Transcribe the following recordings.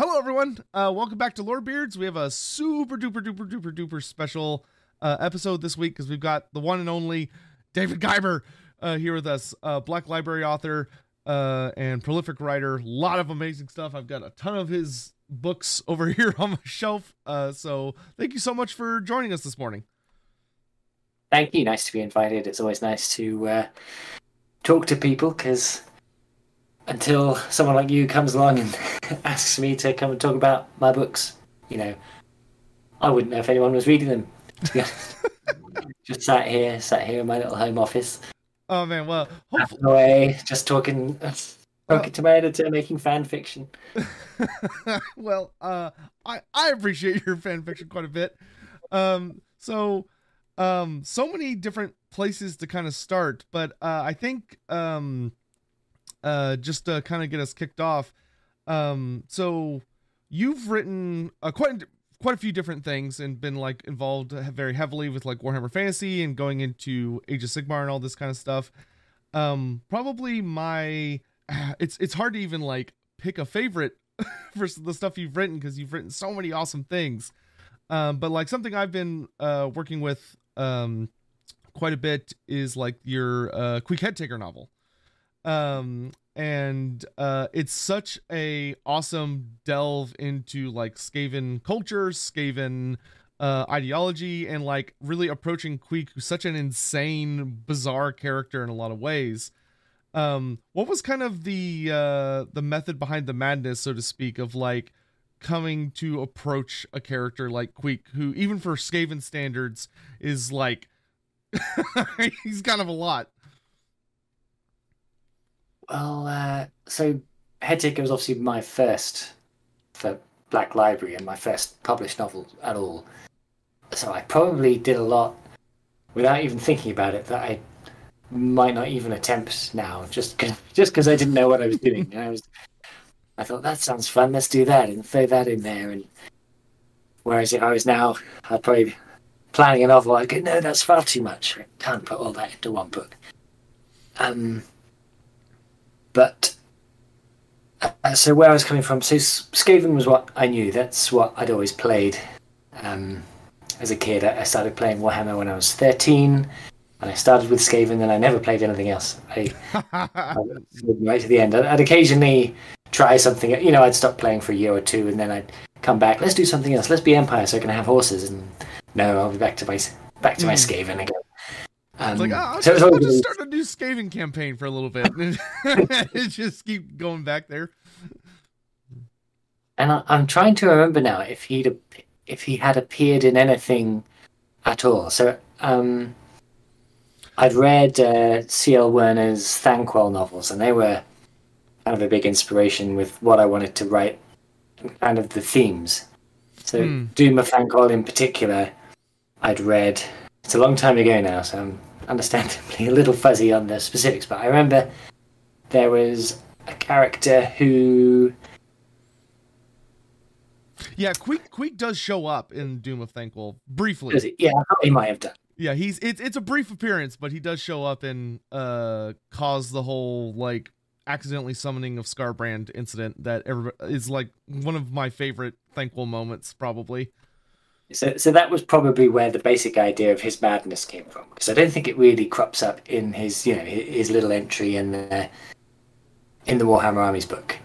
hello everyone. Uh, welcome back to Lorebeards. We have a super duper duper duper duper special uh, episode this week because we've got the one and only David Guymer uh, here with us, uh, Black Library author uh, and prolific writer. A lot of amazing stuff. I've got a ton of his books over here on my shelf. Uh, so thank you so much for joining us this morning. Thank you. Nice to be invited. It's always nice to talk to people because until someone like you comes along and asks me to come and talk about my books, you know, I wouldn't know if anyone was reading them. To be honest, just sat here, sat here in my little home office, Oh man, well, hopefully, away, just talking, talking to my editor, making fan fiction. well, uh, I I appreciate your fan fiction quite a bit. Um, so, um, so many different places to kind of start, but uh, I think um, uh, just to kind of get us kicked off, um, so you've written uh, quite quite a few different things and been like involved very heavily with like Warhammer Fantasy and going into Age of Sigmar and all this kind of stuff. Um, probably my it's it's hard to even like pick a favorite for the stuff you've written because you've written so many awesome things. Um, but like something I've been uh working with um quite a bit is like your uh Queek Head Taker novel. Um and uh it's such a awesome delve into like Skaven culture, Skaven uh ideology and like really approaching Queek who's such an insane bizarre character in a lot of ways. Um what was kind of the uh the method behind the madness so to speak of like coming to approach a character like Queek who even for Skaven standards is like he's kind of a lot Well, uh, so Head Taker was obviously my first for Black Library and my first published novel at all. So I probably did a lot without even thinking about it that I might not even attempt now, just cause, just because I didn't know what I was doing. I was, I thought that sounds fun. Let's do that and throw that in there. And whereas if I was now, I'd probably planning a novel. I'd go, no, that's far too much. I can't put all that into one book. Um, but uh, so where I was coming from, so Skaven was what I knew. That's what I'd always played um, as a kid. I started playing Warhammer when I was thirteen, and I started with Skaven, and I never played anything else. I, I right to the end. I'd I'd occasionally try something. You know, I'd stop playing for a year or two, and then I'd come back. Let's do something else. Let's be Empire, so I can have horses. And no, I'll be back to my back to my Skaven again. Um, It's like, oh, I'll, just, I'll just start a new Skaven campaign for a little bit. and just keep going back there. and I, I'm trying to remember now if he'd if he had appeared in anything at all. So um, I'd read uh, C.L. Werner's Thanquol novels, and they were kind of a big inspiration with what I wanted to write, kind of the themes. So Hmm. Doom of Thanquol in particular, I'd read. It's a long time ago now, so I'm understandably a little fuzzy on the specifics, but I remember there was a character who Yeah, Queek Queek does show up in Doom of Thanquol briefly. Does he? Yeah, he might have done. Yeah, he's it's it's a brief appearance, but he does show up and uh cause the whole like accidentally summoning of Skarbrand incident that every is like one of my favorite Thanquol moments probably. So, so that was probably where the basic idea of his madness came from. Because I don't think it really crops up in his, you know, his, his little entry in the in the Warhammer Armies book.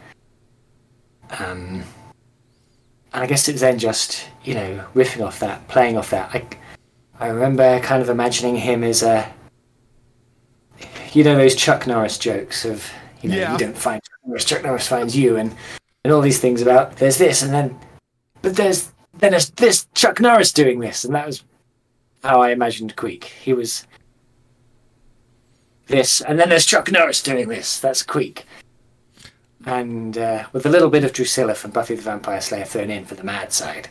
Um, and I guess it's then just, you know, riffing off that, playing off that. I, I remember kind of imagining him as a, you know, those Chuck Norris jokes of, you know, Yeah. you don't find Chuck Norris, Chuck Norris finds you, and and all these things about there's this, and then, but there's then there's this Chuck Norris doing this, and that was how I imagined Queek. He was this, and then there's Chuck Norris doing this. That's Queek. And uh, with a little bit of Drusilla from Buffy the Vampire Slayer thrown in for the mad side,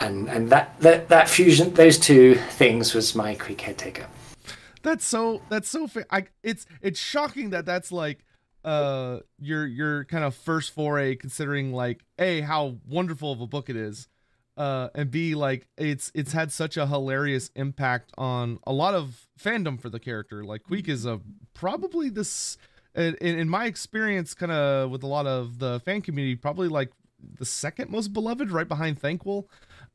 and and that that, that fusion, those two things, was my Queek head taker. That's so that's so fa- I it's it's shocking that that's like uh your your kind of first foray considering like a how wonderful of a book it is uh and b like it's it's had such a hilarious impact on a lot of fandom for the character. Like Queek is a probably this in, in my experience kind of with a lot of the fan community probably like the second most beloved, right behind Thanquol,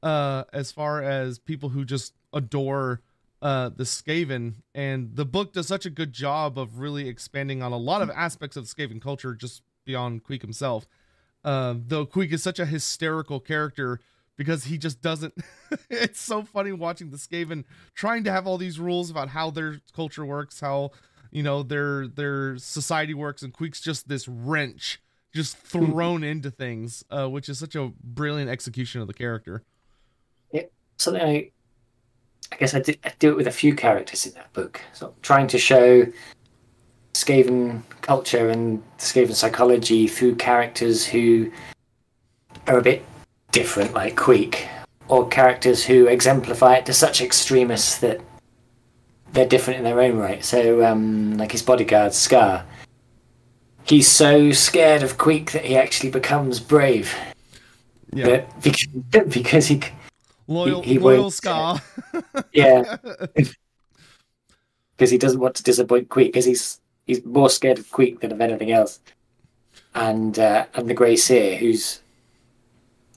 uh, as far as people who just adore uh, the Skaven. And the book does such a good job of really expanding on a lot of aspects of Skaven culture just beyond Queek himself. Uh, though Queek is such a hysterical character because he just doesn't. it's so funny watching the Skaven trying to have all these rules about how their culture works, how you know their their society works, and Queek's just this wrench just hmm. thrown into things, uh, which is such a brilliant execution of the character. Yeah, something I, I guess I, did, I do it with a few characters in that book. So trying to show Skaven culture and Skaven psychology through characters who are a bit different, like Queek, or characters who exemplify it to such extremists that they're different in their own right. So, um, like his bodyguard Scar, he's so scared of Queek that he actually becomes brave. Yeah, but because, because he loyal he, he loyal Scar. yeah, because he doesn't want to disappoint Queek because he's he's more scared of Queek than of anything else. And uh, and the Grey Seer, who's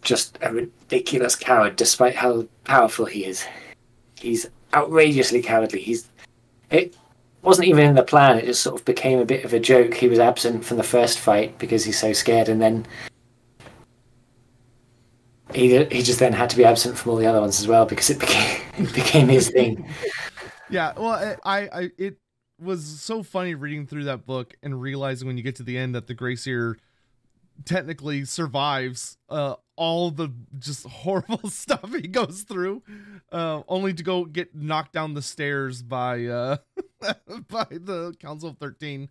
just a ridiculous coward, despite how powerful he is. He's outrageously cowardly. He's it wasn't even in the plan. It just sort of became a bit of a joke. He was absent from the first fight because he's so scared, and then he he just then had to be absent from all the other ones as well because it became it became his thing. Yeah, well, I, I it was so funny reading through that book and realizing when you get to the end that the Grey Seer technically survives uh, all the just horrible stuff he goes through, uh, only to go get knocked down the stairs by uh, by the Council of Thirteen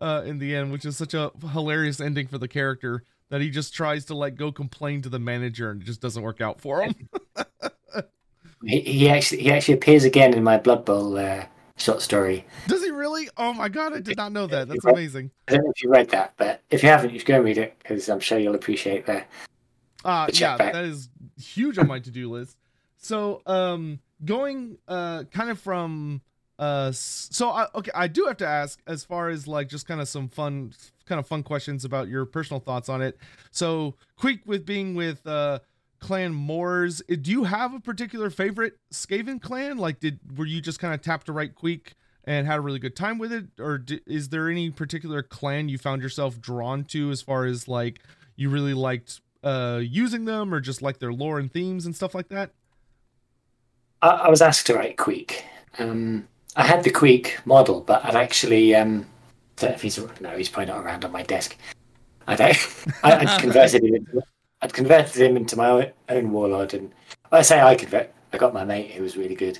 uh, in the end, which is such a hilarious ending for the character that he just tries to like go complain to the manager and it just doesn't work out for him. he, he actually he actually appears again in my Blood Bowl uh, short story. Does he really? Oh my god, I did not know that. That's amazing. I don't know if you read that, but if you haven't, you should go read it because I'm sure you'll appreciate that. Uh, yeah, back. that is huge on my to-do list. So, um, going uh, kind of from uh, so I, okay, I do have to ask as far as like just kind of some fun, kind of fun questions about your personal thoughts on it. So, Queek with being with uh clan Mors. Uh, do you have a particular favorite Skaven clan? Like, did were you just kind of tapped to right Queek and had a really good time with it, or did, is there any particular clan you found yourself drawn to as far as like you really liked uh, using them, or just like their lore and themes and stuff like that? I, I was asked to write Queek. Um, I had the Queek model, but I'd actually um, if he's no, he's probably not around on my desk. I'd, I, I'd converted him into I'd converted him into my own warlord, and I say I convert. I got my mate who was really good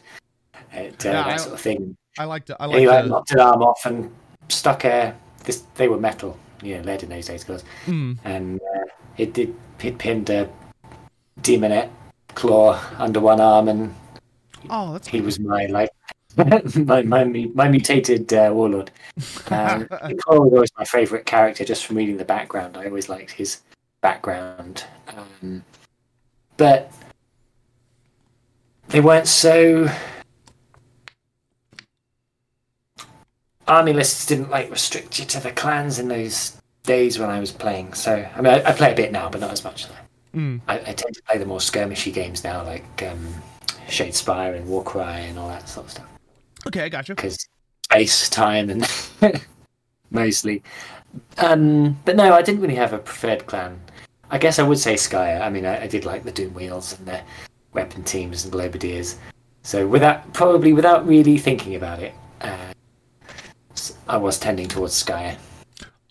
at uh, yeah, that I, sort of thing. I liked to. I like he like, knocked an arm off and stuck a. This they were metal, yeah, lead in those days, guys. Mm. And uh, it did. It pinned a demonette claw under one arm, and oh, that's he was my like my, my my mutated uh, warlord. Um, claw was always my favourite character, just from reading the background. I always liked his background. Um, but they weren't so. Army lists didn't like restrict you to the clans in those days when I was playing. So I mean, I, I play a bit now, but not as much. Mm. I, I, tend to play the more skirmishy games now, like um, Shadespire and Warcry and all that sort of stuff. Okay, I got you. Because space, time, and mostly. Um, but no, I didn't really have a preferred clan. I guess I would say Skryre. I mean, I, I did like the Doom Wheels and the weapon teams and Globadiers. So without probably without really thinking about it, uh, I was tending towards Skryre.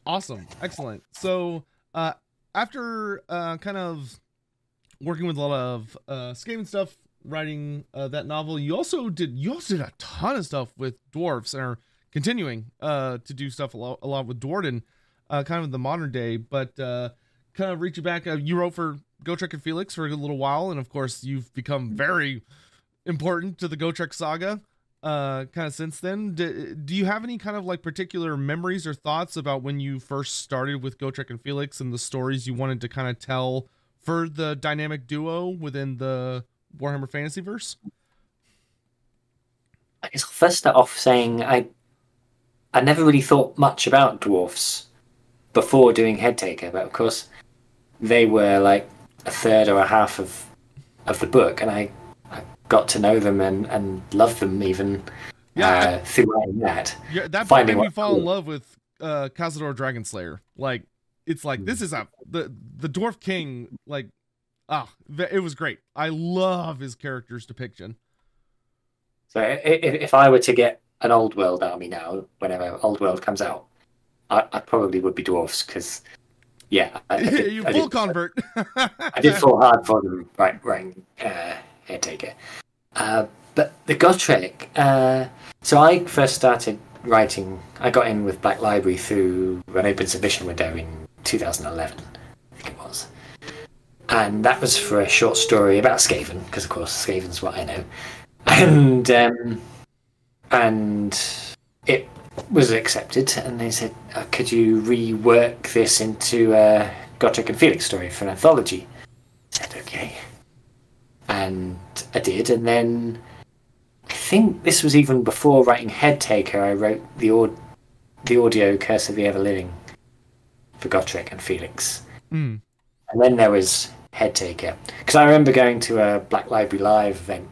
Awesome, excellent. So uh, after uh, kind of working with a lot of uh, Skaven stuff, writing uh, that novel, you also did you also did a ton of stuff with dwarfs and are continuing uh, to do stuff a lot, a lot with Duardin, uh, kind of the modern day, but. Uh, kind of reach you back. Uh, you wrote for Gotrek and Felix for a little while, and of course, you've become very important to the Gotrek saga. Uh, kind of since then, do, do you have any kind of like particular memories or thoughts about when you first started with Gotrek and Felix and the stories you wanted to kind of tell for the dynamic duo within the Warhammer Fantasy Verse? I guess I'll first start off saying I I never really thought much about dwarfs before doing Headtaker, but of course they were like a third or a half of of the book, and I, I got to know them and and love them even Yeah, uh, through writing that. Yeah, that finding made me fall in love with uh Kazador Dragon Slayer. Like it's like Hmm. this is a the the Dwarf King like ah v- it was great. I love his character's depiction. So if I were to get an old world army now, whenever old world comes out, I, I probably would be dwarfs because, yeah, I, I did, you full convert. I did fall hard for them right, writing uh, Headtaker. Uh, but the Gotrek, uh, so I first started writing. I got in with Black Library through an open submission window in 2011, I think it was. And that was for a short story about Skaven, because of course Skaven's what I know. And um, and it was accepted, and they said, uh, "Could you rework this into a Gotrek and Felix story for an anthology?" I said, "Okay," and I did, and then I think this was even before writing Head Taker. I wrote the aud- the audio Curse of the Ever Living for Gotrek and Felix, Mm. and then there was Head Taker. Because I remember going to a Black Library Live event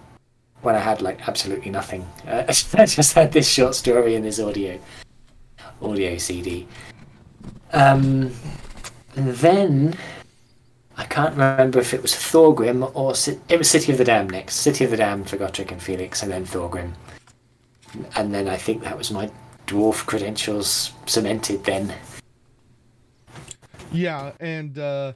when I had like absolutely nothing. Uh, I just had this short story and this audio audio CD. Um, and then I can't remember if it was Thorgrim or it was City of the Damned next. City of the Damned for Gotrek and Felix, and then Thorgrim. And then I think that was my dwarf credentials cemented. Then Yeah, and uh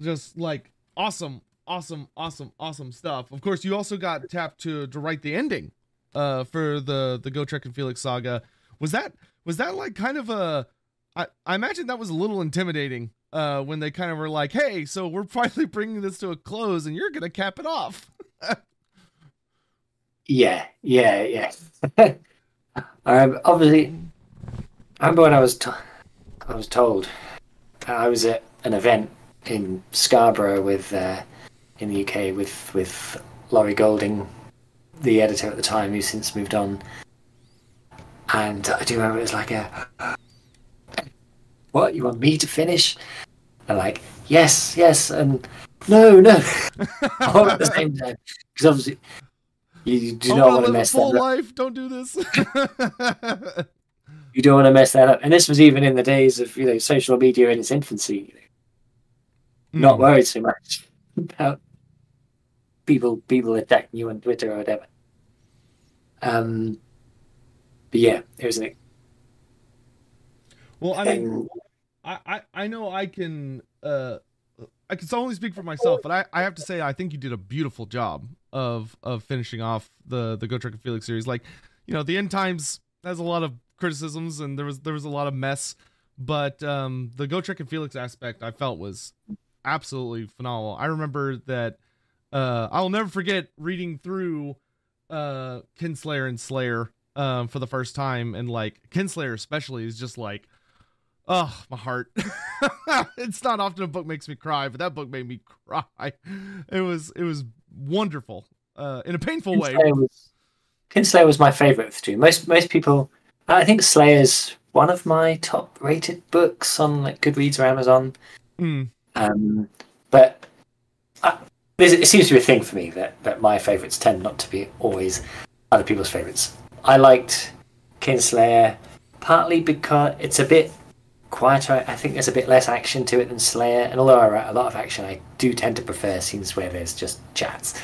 just like awesome, awesome, awesome, awesome stuff. Of course, you also got tapped to to write the ending uh for the the Gotrek and Felix saga. Was that was that like kind of a I, I imagine that was a little intimidating uh when they kind of were like, "Hey, so we're finally bringing this to a close and you're to cap it off." Yeah, yeah, yeah. Remember, obviously, I remember when I was, t- I was told, I was at an event in Scarborough with, uh, in the UK with with Laurie Goulding, the editor at the time, who's since moved on. And I do remember it was like a, what you want me to finish? And like, yes, yes, and no, no, all at the same time, because obviously. You do I not want to mess that full up. life. Don't do this. You don't want to mess that up. And this was even in the days of you know social media in its infancy. Hmm. Not worried so much about people people attacking you on Twitter or whatever. Um, but yeah, it was an Well, I mean, I, I I know I can uh I can only speak for myself, but I, I have to say I think you did a beautiful job of of finishing off the the Gotrek and Felix series. Like, you know, the end times has a lot of criticisms and there was there was a lot of mess, but um the Gotrek and Felix aspect I felt was absolutely phenomenal. I remember that uh I'll never forget reading through uh Kinslayer and Slayer um for the first time and like Kinslayer especially is just like Oh, my heart. it's not often a book makes me cry, but that book made me cry. It was it was wonderful. Uh in a painful way. Kinslayer was, Kinslayer was my favorite of the two. Most most people, I think Slayer's one of my top rated books on like Goodreads or Amazon. Mm, Um, but uh, there's, it seems to be a thing for me that, that my favourites tend not to be always other people's favourites. I liked Kinslayer partly because it's a bit quieter. I think there's a bit less action to it than Slayer. And although I write a lot of action, I do tend to prefer scenes where there's just chats.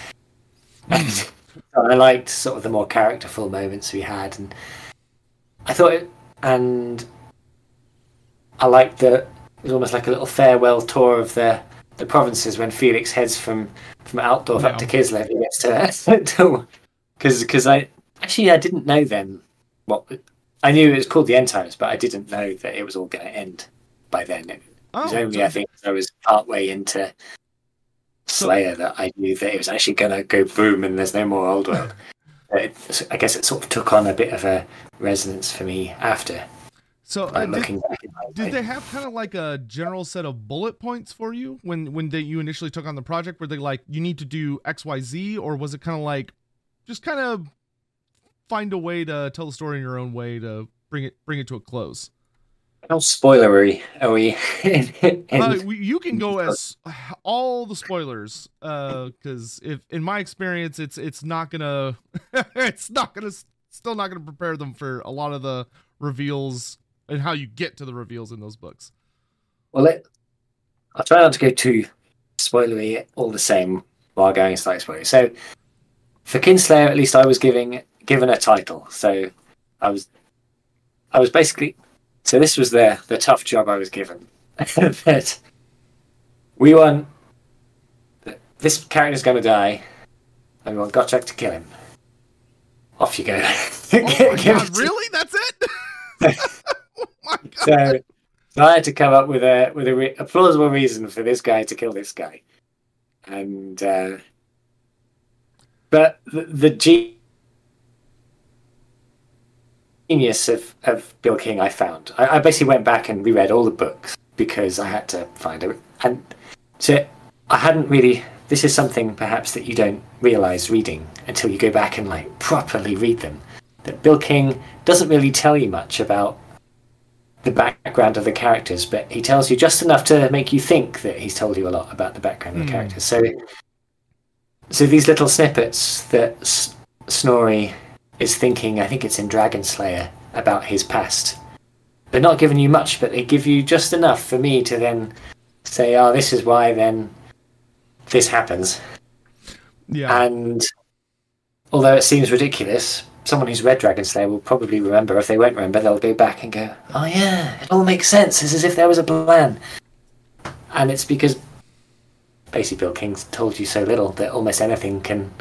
so I liked sort of the more characterful moments we had, and I thought it, and I liked the it was almost like a little farewell tour of the the provinces when Felix heads from from Altdorf up to Kislev. He gets to because because I actually I didn't know then what I knew it was called the End Times, but I didn't know that it was all going to end by then. It was Oh, only so- I think I was partway into Slayer that I knew that it was actually going to go boom and there's no more Old World. It, I guess it sort of took on a bit of a resonance for me after, so uh, did, looking back. in did they have kind of like a general set of bullet points for you when when they you initially took on the project? Were they like you need to do X Y Z, or was it kind of like just kind of find a way to tell the story in your own way to bring it bring it to a close? How spoilery are we? in, Uh, you can go as all the spoilers, because if in my experience, it's it's not gonna, it's not gonna, still not gonna prepare them for a lot of the reveals and how you get to the reveals in those books. well, let, I'll try not to go too spoilery all the same while going slightly spoilery. So, for Kinslayer, at least I was giving given a title. So, I was, I was basically, so this was the the tough job I was given. that we want that this character's going to die, and we want Gotrek to kill him. Off you go. Oh god, really? That's it? so, so I had to come up with a with a, re- a plausible reason for this guy to kill this guy, and uh, but the, the ge- genius of, of Bill King I found. I, I basically went back and reread all the books because I had to find it, and so I hadn't really. This is something perhaps that you don't realize reading until you go back and like properly read them. That Bill King doesn't really tell you much about the background of the characters, but he tells you just enough to make you think that he's told you a lot about the background of the Hmm. characters. So, so these little snippets that S- Snorri is thinking, I think it's in Dragon Slayer, about his past. They're not giving you much, but they give you just enough for me to then say, "Oh, this is why." Then this happens, Yeah. and although it seems ridiculous, someone who's read Dragon Slayer will probably remember. If they won't remember, they'll go back and go, "Oh yeah, it all makes sense. It's as if there was a plan." And it's because basically Bill King's told you so little that almost anything can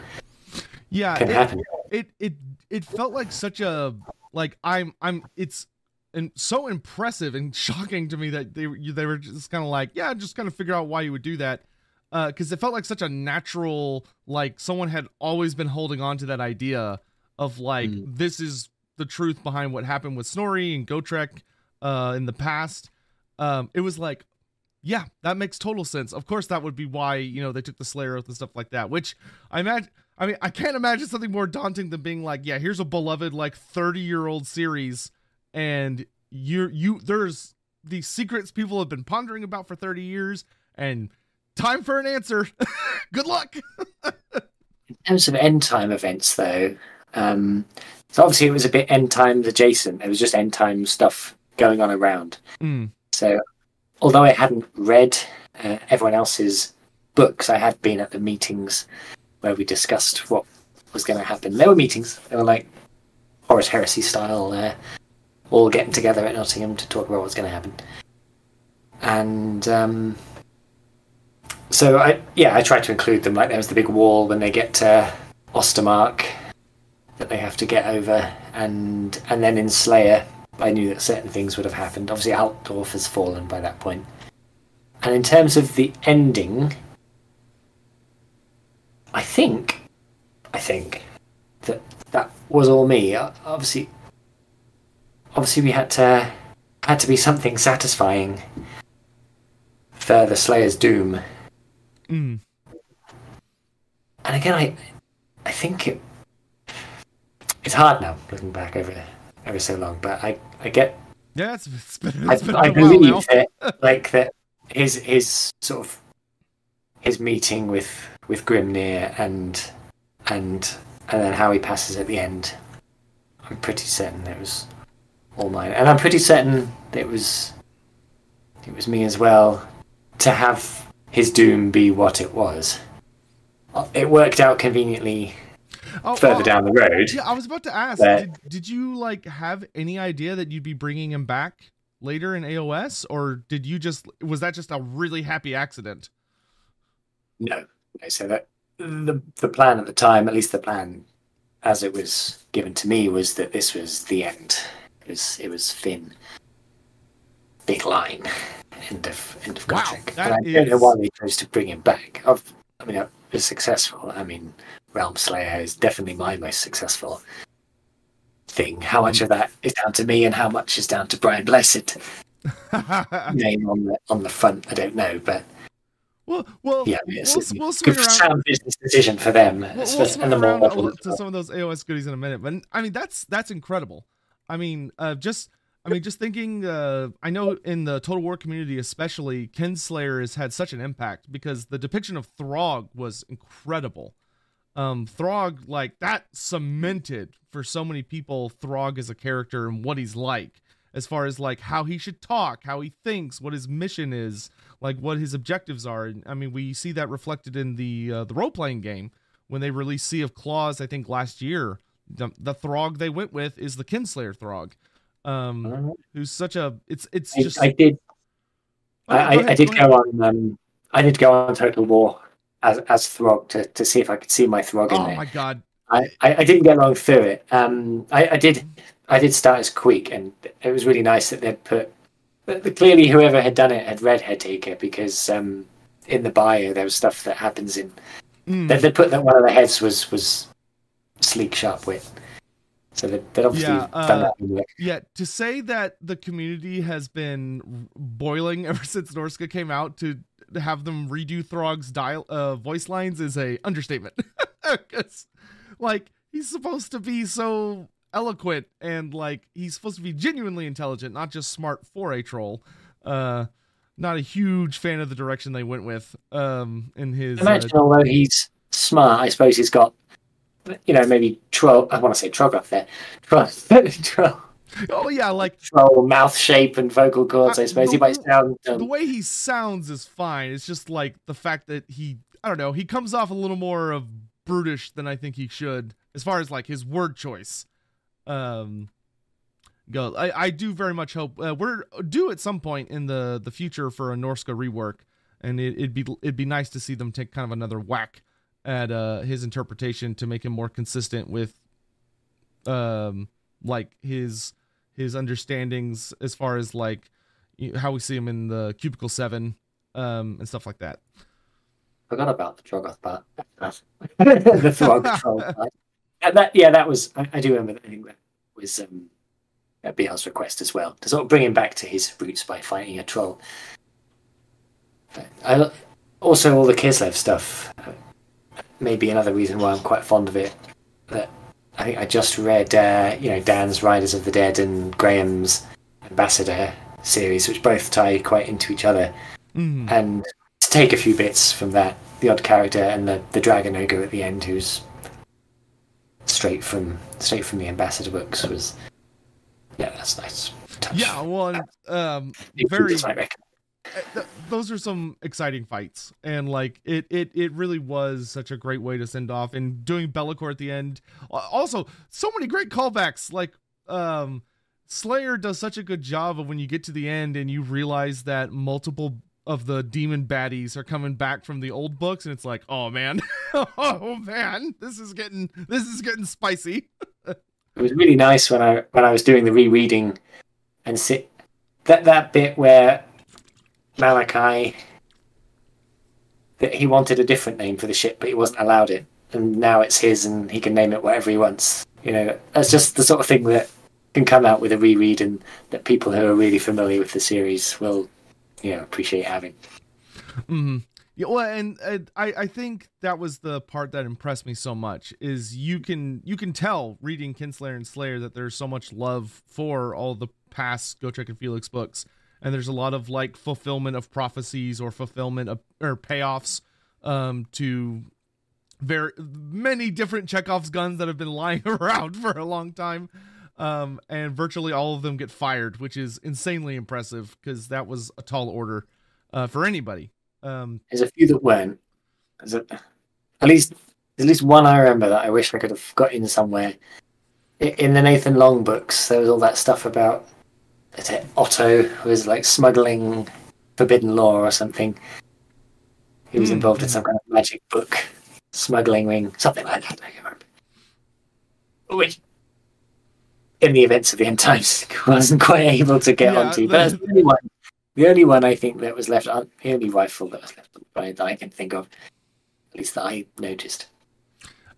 yeah. can it- happen. it it it felt like such a like I'm I'm it's and so impressive and shocking to me that they they were just kind of like yeah just kind of figure out why you would do that uh, because it felt like such a natural like someone had always been holding on to that idea of like Mm. this is the truth behind what happened with Snorri and Gotrek uh in the past. Um it was like yeah that makes total sense. Of course that would be why you know they took the slayer oath and stuff like that which i imagine i mean i can't imagine something more daunting than being like yeah here's a beloved like 30 year old series and you're you there's these secrets people have been pondering about for 30 years and time for an answer. Good luck. In terms of end time events, though, um, so obviously it was a bit end times adjacent. It was just end time stuff going on around. Mm, So, although I hadn't read uh, everyone else's books, I had been at the meetings where we discussed what was going to happen. There were meetings. They were like Horus Heresy style, uh, all getting together at Nottingham to talk about what was going to happen. And um, so, I yeah, I tried to include them. Like there was the big wall when they get to Ostermark that they have to get over, and and then in Slayer, I knew that certain things would have happened. Obviously, Altdorf has fallen by that point. And in terms of the ending, I think, I think that that was all me. Uh, Obviously, obviously we had to had to be something satisfying for the Slayer's doom. mm. And again, I I think it it's hard now looking back over over so long, but I I get yeah it's, it's been, I, it's been I a while now believe that like that his his sort of his meeting with with Grimnir and and and then how he passes at the end. I'm pretty certain it was all mine, and I'm pretty certain it was it was me as well to have his doom be what it was. It worked out conveniently Oh, further oh, down the road. Yeah, I was about to ask. But- Did, did you like have any idea that you'd be bringing him back later in AOS, or did you just was that just a really happy accident? No. no. So that the the plan at the time, at least the plan as it was given to me, was that this was the end. It was it was Finn. Big line. End of end of Wow, contract. and I don't know why they chose to bring him back. I've, I mean, it was successful. I mean, Realm Slayer is definitely my most successful thing. How much of that is down to me, and how much is down to Brian Blessed name on the on the front? I don't know, but well, well, yeah, it's we'll, a we'll good around. sound business decision for them. We'll, we'll and the a model to some of those AOS goodies in a minute, but I mean that's that's incredible. I mean, uh, just I mean, just thinking, uh, I know in the Total War community, especially, Kinslayer has had such an impact because the depiction of Throg was incredible. Um, Throg, like, that cemented for so many people Throg as a character and what he's like, as far as like how he should talk, how he thinks, what his mission is, like what his objectives are. And I mean, we see that reflected in the uh, the role playing game when they released Sea of Claws, I think last year. The, the Throg they went with is the Kinslayer Throg um, who's such a it's it's I, just I did. Oh, I, I, ahead, I did go go on. Um, I did go on Total War as as Throg to, to see if I could see my Throg in oh there. Oh my god I, I, I didn't get along through it. Um, I, I did I did start as Queek, and it was really nice that they'd put. Clearly, whoever had done it had read Headtaker because um, in the bio there was stuff that happens in. Mm, They, they put that one of the heads was was sleek sharp wit, so they, they'd obviously Yeah, uh, done that. homework. yeah to say that the community has been boiling ever since Norsca came out to have them redo Throg's dial uh, voice lines is a understatement 'Cause, like he's supposed to be so eloquent and like he's supposed to be genuinely intelligent not just smart for a troll uh not a huge fan of the direction they went with um in his uh, Imagine, although he's smart, I suppose he's got, you know, maybe troll. I want to say trog up there, troll, troll, oh yeah like troll mouth shape and vocal cords. I Uh, suppose the he might sound. the Um, way he sounds is fine. It's just like the fact that he, I don't know, he comes off a little more of brutish than I think he should, as far as like his word choice. Um, go. I, I do very much hope uh, we're due at some point in the the future for a Norsca rework, and it, it'd be it'd be nice to see them take kind of another whack at uh his interpretation to make him more consistent with, um, like his his understandings as far as like how we see him in the cubicle 7 um and stuff like that forgot about the Trogoth part. the troll. And that, yeah, that was. I, I do remember. That, I think that was um, at request as well to sort of bring him back to his roots by fighting a troll. But I also all the Kislev stuff. uh, Maybe another reason why I'm quite fond of it. That I think I just read, uh, you know, Dan's Riders of the Dead and Graham's Ambassador series, which both tie quite into each other Mhm. and to take a few bits from that, the odd character and the, the dragon ogre at the end, who's straight from straight from the ambassador books, was yeah, that's nice. Touch. yeah well um very th- those are some exciting fights. And like it it it really was such a great way to send off and doing Be'lakor at the end. Also so many great callbacks. Like um Slayer does such a good job of when you get to the end and you realize that multiple of the demon baddies are coming back from the old books and it's like oh man. Oh man. This is getting this is getting spicy. It was really nice when I when I was doing the rereading and sit that that bit where Malakai that he wanted a different name for the ship, but he wasn't allowed it, and now it's his, and he can name it whatever he wants. You know, that's just the sort of thing that can come out with a reread, and that people who are really familiar with the series will, you know, appreciate having. Mm-hmm. Yeah, well, and uh, I I think that was the part that impressed me so much is you can you can tell reading Kinslayer and Slayer that there's so much love for all the past Gotrek and Felix books, and there's a lot of like fulfillment of prophecies or fulfillment of or payoffs um to very many different Chekhov's guns that have been lying around for a long time. Um, and virtually all of them get fired, which is insanely impressive because that was a tall order uh, for anybody. Um, There's a few that weren't. There's a, at least at least one I remember that I wish I could have got in somewhere. In the Nathan Long books, there was all that stuff about Otto who was like smuggling forbidden law or something. He was Hmm. involved in some kind of magic book smuggling ring, something like that. I can't remember. Which, in the events of the end times, wasn't quite able to get Yeah, onto. But the only one. The only one I think that was left, the only rifle that was left that I can think of, at least that I noticed.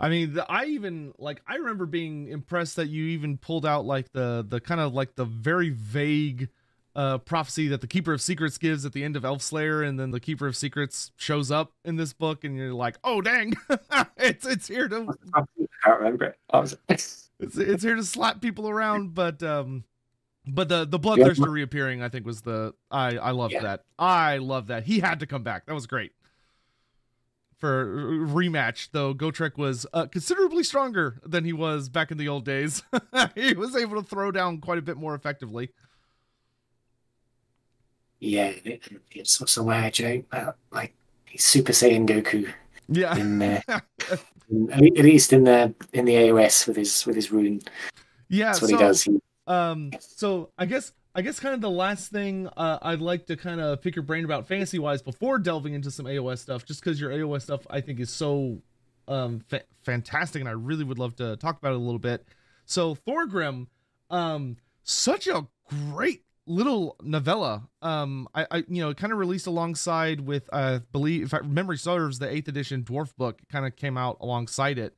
I mean, the, I even like I remember being impressed that you even pulled out like the the kind of like the very vague uh prophecy that the Keeper of Secrets gives at the end of Elf Slayer, and then the Keeper of Secrets shows up in this book, and you're like, oh dang, it's it's here to I can't remember it. Was, it's it's here to slap people around, but um, But the the bloodthirster reappearing, I think, was the I I loved Yeah. that. I love that. He had to come back. That was great. For rematch, though, Gotrek was uh, considerably stronger than he was back in the old days. he was able to throw down quite a bit more effectively. Yeah, it, it's somewhere a joke about like he's Super Saiyan Goku Yeah, in, uh, in at least in the in the AOS with his with his rune. yeah. That's what so, he does. He, Um, so I guess I guess kind of the last thing uh, I'd like to kind of pick your brain about fantasy wise before delving into some AOS stuff, just because your AOS stuff I think is so um fa- fantastic, and I really would love to talk about it a little bit. So Thorgrim, um, such a great little novella. Um, I, I you know kind of released alongside with I believe if I memory serves the eighth edition dwarf book kind of came out alongside it.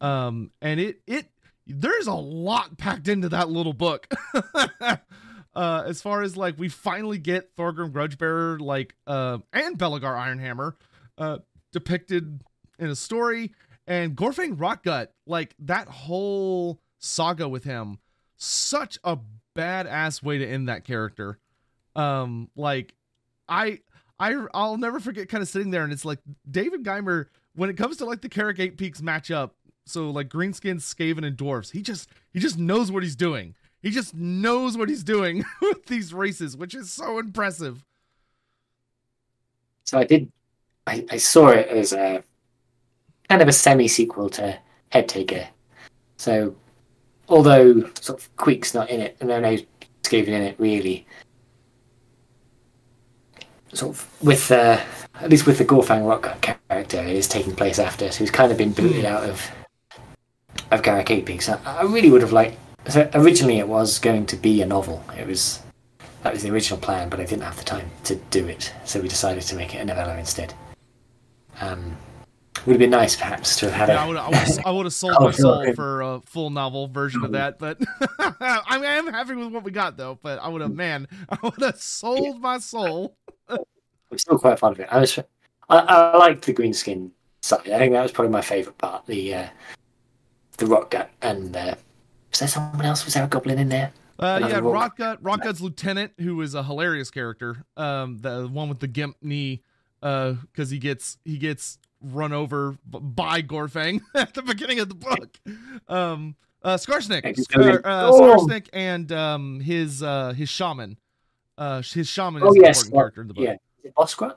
Um, and it it there's a lot packed into that little book. uh, as far as like we finally get Thorgrim Grudgebearer, like uh, and Belagar Ironhammer, uh, depicted in a story, and Gorfang Rockgut, like that whole saga with him, such a badass way to end that character. Um, like I. I I'll never forget kind of sitting there and it's like David Guymer when it comes to like the Karak Eight Peaks matchup so like greenskins skaven and dwarfs he just he just knows what he's doing he just knows what he's doing with these races which is so impressive so I did. I, I saw it as a kind of a semi sequel to Head Taker. So although sort of Queek's not in it, and are no Skaven in it really. Sort of with uh, at least with the Gorfang Rock character, it is taking place after, so he's kind of been booted out of of Peaks. I, I really would have liked. So originally, it was going to be a novel. It was that was the original plan, but I didn't have the time to do it, so we decided to make it a novella instead. Um, would have been nice, perhaps, to have had yeah, I a. would I would I would have sold Oh, my soul for a full novel version of that but I mean I am happy with what we got though but I would have man I would have sold my soul I'm still quite fond of it. I was, I, I liked the green skin side. I think that was probably my favourite part. The uh, the rock gut and uh, was there someone else? Was there a goblin in there? Uh, Another yeah, rock. Rockgut, Rockgut's lieutenant, who is a hilarious character. Um, the one with the gimp knee, uh, because he gets he gets run over by Gorfang at the beginning of the book. Um, uh, Skarsnik, uh, Oh. Skarsnik, and um, his uh his shaman, uh, his shaman Oh, is an yes, important character in the book. Yeah, is it Oscar?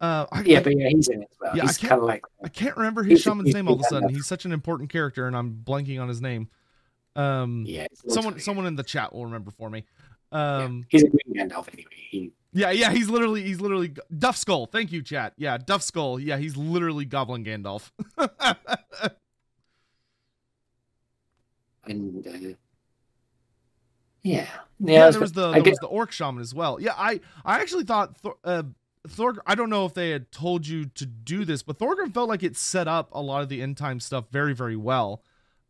Uh, I, Yeah, but yeah, he's in it as well. Yeah, I he's can't- kind of like I can't remember his shaman's name all of a sudden. He's such an important character, and I'm blanking on his name. Um, yeah. someone someone in the chat will remember for me. yeah, Um, he's a green Gandalf anyway. He Yeah, yeah, he's literally he's literally Duffskul. Thank you, chat. Yeah, Duffskul. Yeah, he's literally Goblin Gandalf. and uh, yeah, yeah, yeah. there was the there guess was the orc shaman as well. Yeah, I I actually thought Thor, uh, Thor. I don't know if they had told you to do this, but Thorgrim felt like it set up a lot of the end time stuff very very well.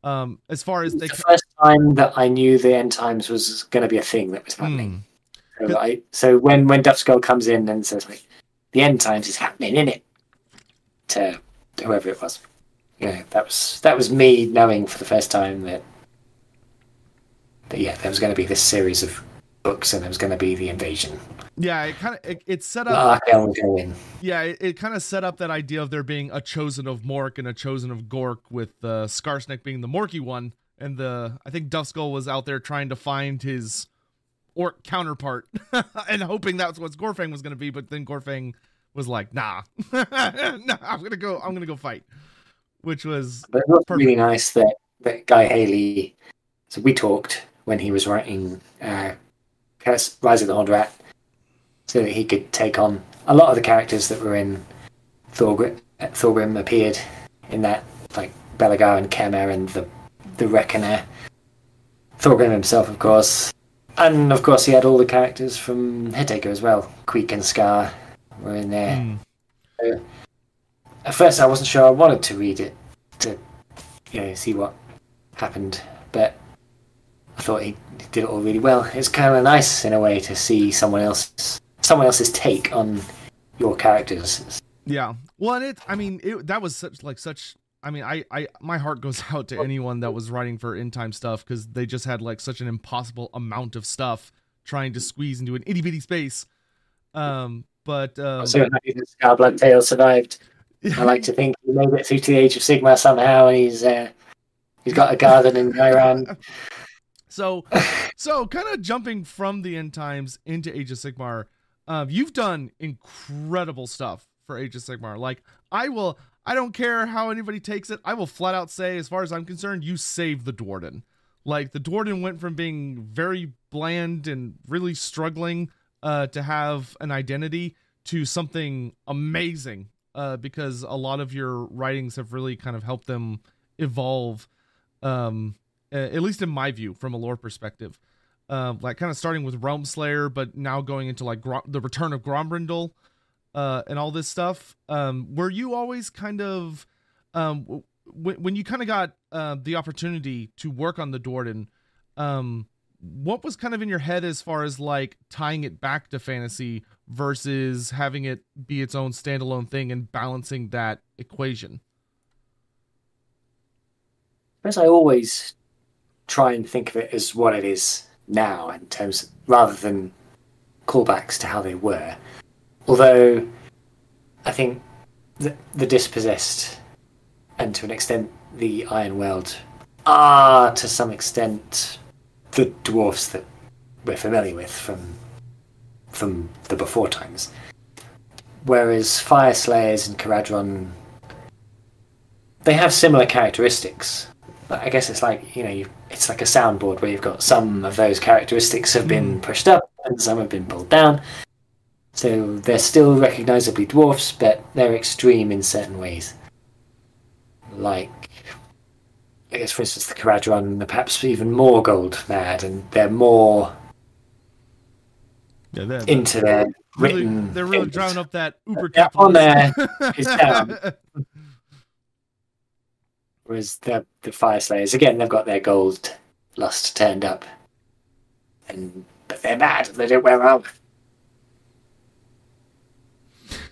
Um, as far as the first time that I knew the end times was going to be a thing that was happening. Hmm. So, I, so when when Duffskul comes in and says like, "The end times is happening, in it," to whoever it was, yeah, that was that was me knowing for the first time that that yeah, there was going to be this series of books and it was going to be the invasion. yeah, it kind of it, it set up Arkell would go in. yeah, it, it kind of set up that idea of there being a chosen of Mork and a chosen of Gork, with uh, Skarsnik being the Morky one, and the I think Duffskul was out there trying to find his orc counterpart and hoping that's what Gorfang was going to be, but then Gorfang was like, "Nah, nah, I'm gonna go, I'm gonna go fight," which was But it was really nice that that Guy Haley. So we talked when he was writing uh, Rise of the Horned Rat, so that he could take on a lot of the characters that were in Thorgrim. uh, Thorgrim appeared in that, like Belagar and Kemer and the the Reckoner. Thorgrim himself, of course, and of course he had all the characters from Headtaker as well. Queek and Scar were in there mm, at first I wasn't sure I wanted to read it to you know see what happened, but I thought he did it all really well. It's kind of nice in a way to see someone else someone else's take on your characters. yeah. Well, and it, I mean, it that was such like such. I mean, I, I, my heart goes out to anyone that was writing for in time stuff because they just had like such an impossible amount of stuff trying to squeeze into an itty bitty space. Um, but um, so happy that Scarblood Tale survived. I like to think he made it through to the Age of Sigmar somehow, and he's uh, he's got a garden in Ghyran. So, so kind of jumping from the end times into Age of Sigmar, uh, you've done incredible stuff for Age of Sigmar. Like, I will, I don't care how anybody takes it. I will flat out say, as far as I'm concerned, you saved the Duardin. Like, the Duardin went from being very bland and really struggling uh, to have an identity to something amazing uh, because a lot of your writings have really kind of helped them evolve um, at least in my view, from a lore perspective. Uh, like kind of starting with Realm Slayer, but now going into like the Return of Grombrindal, uh, and all this stuff. Um, were you always kind of, um, w- when you kind of got uh, the opportunity to work on the Duardin, um, what was kind of in your head as far as like tying it back to fantasy versus having it be its own standalone thing and balancing that equation? As I always try and think of it as what it is now in terms of, rather than callbacks to how they were. Although I think the, the dispossessed and to an extent the Ironweld are to some extent the dwarfs that we're familiar with from from the before times. Whereas Fire Slayers and Kharadron they have similar characteristics, but I guess it's like you know, you, it's like a soundboard where you've got some of those characteristics have been hmm. pushed up and some have been pulled down. So they're still recognizably dwarfs, but they're extreme in certain ways. Like, I guess, for instance, the Kharadron are perhaps even more gold mad, and they're more yeah, they're, into their really, written. They're really drawing up that uber Yeah, on there is down. Whereas the the Fire Slayers, again, they've got their gold lust turned up, and but they're mad. They don't wear armor.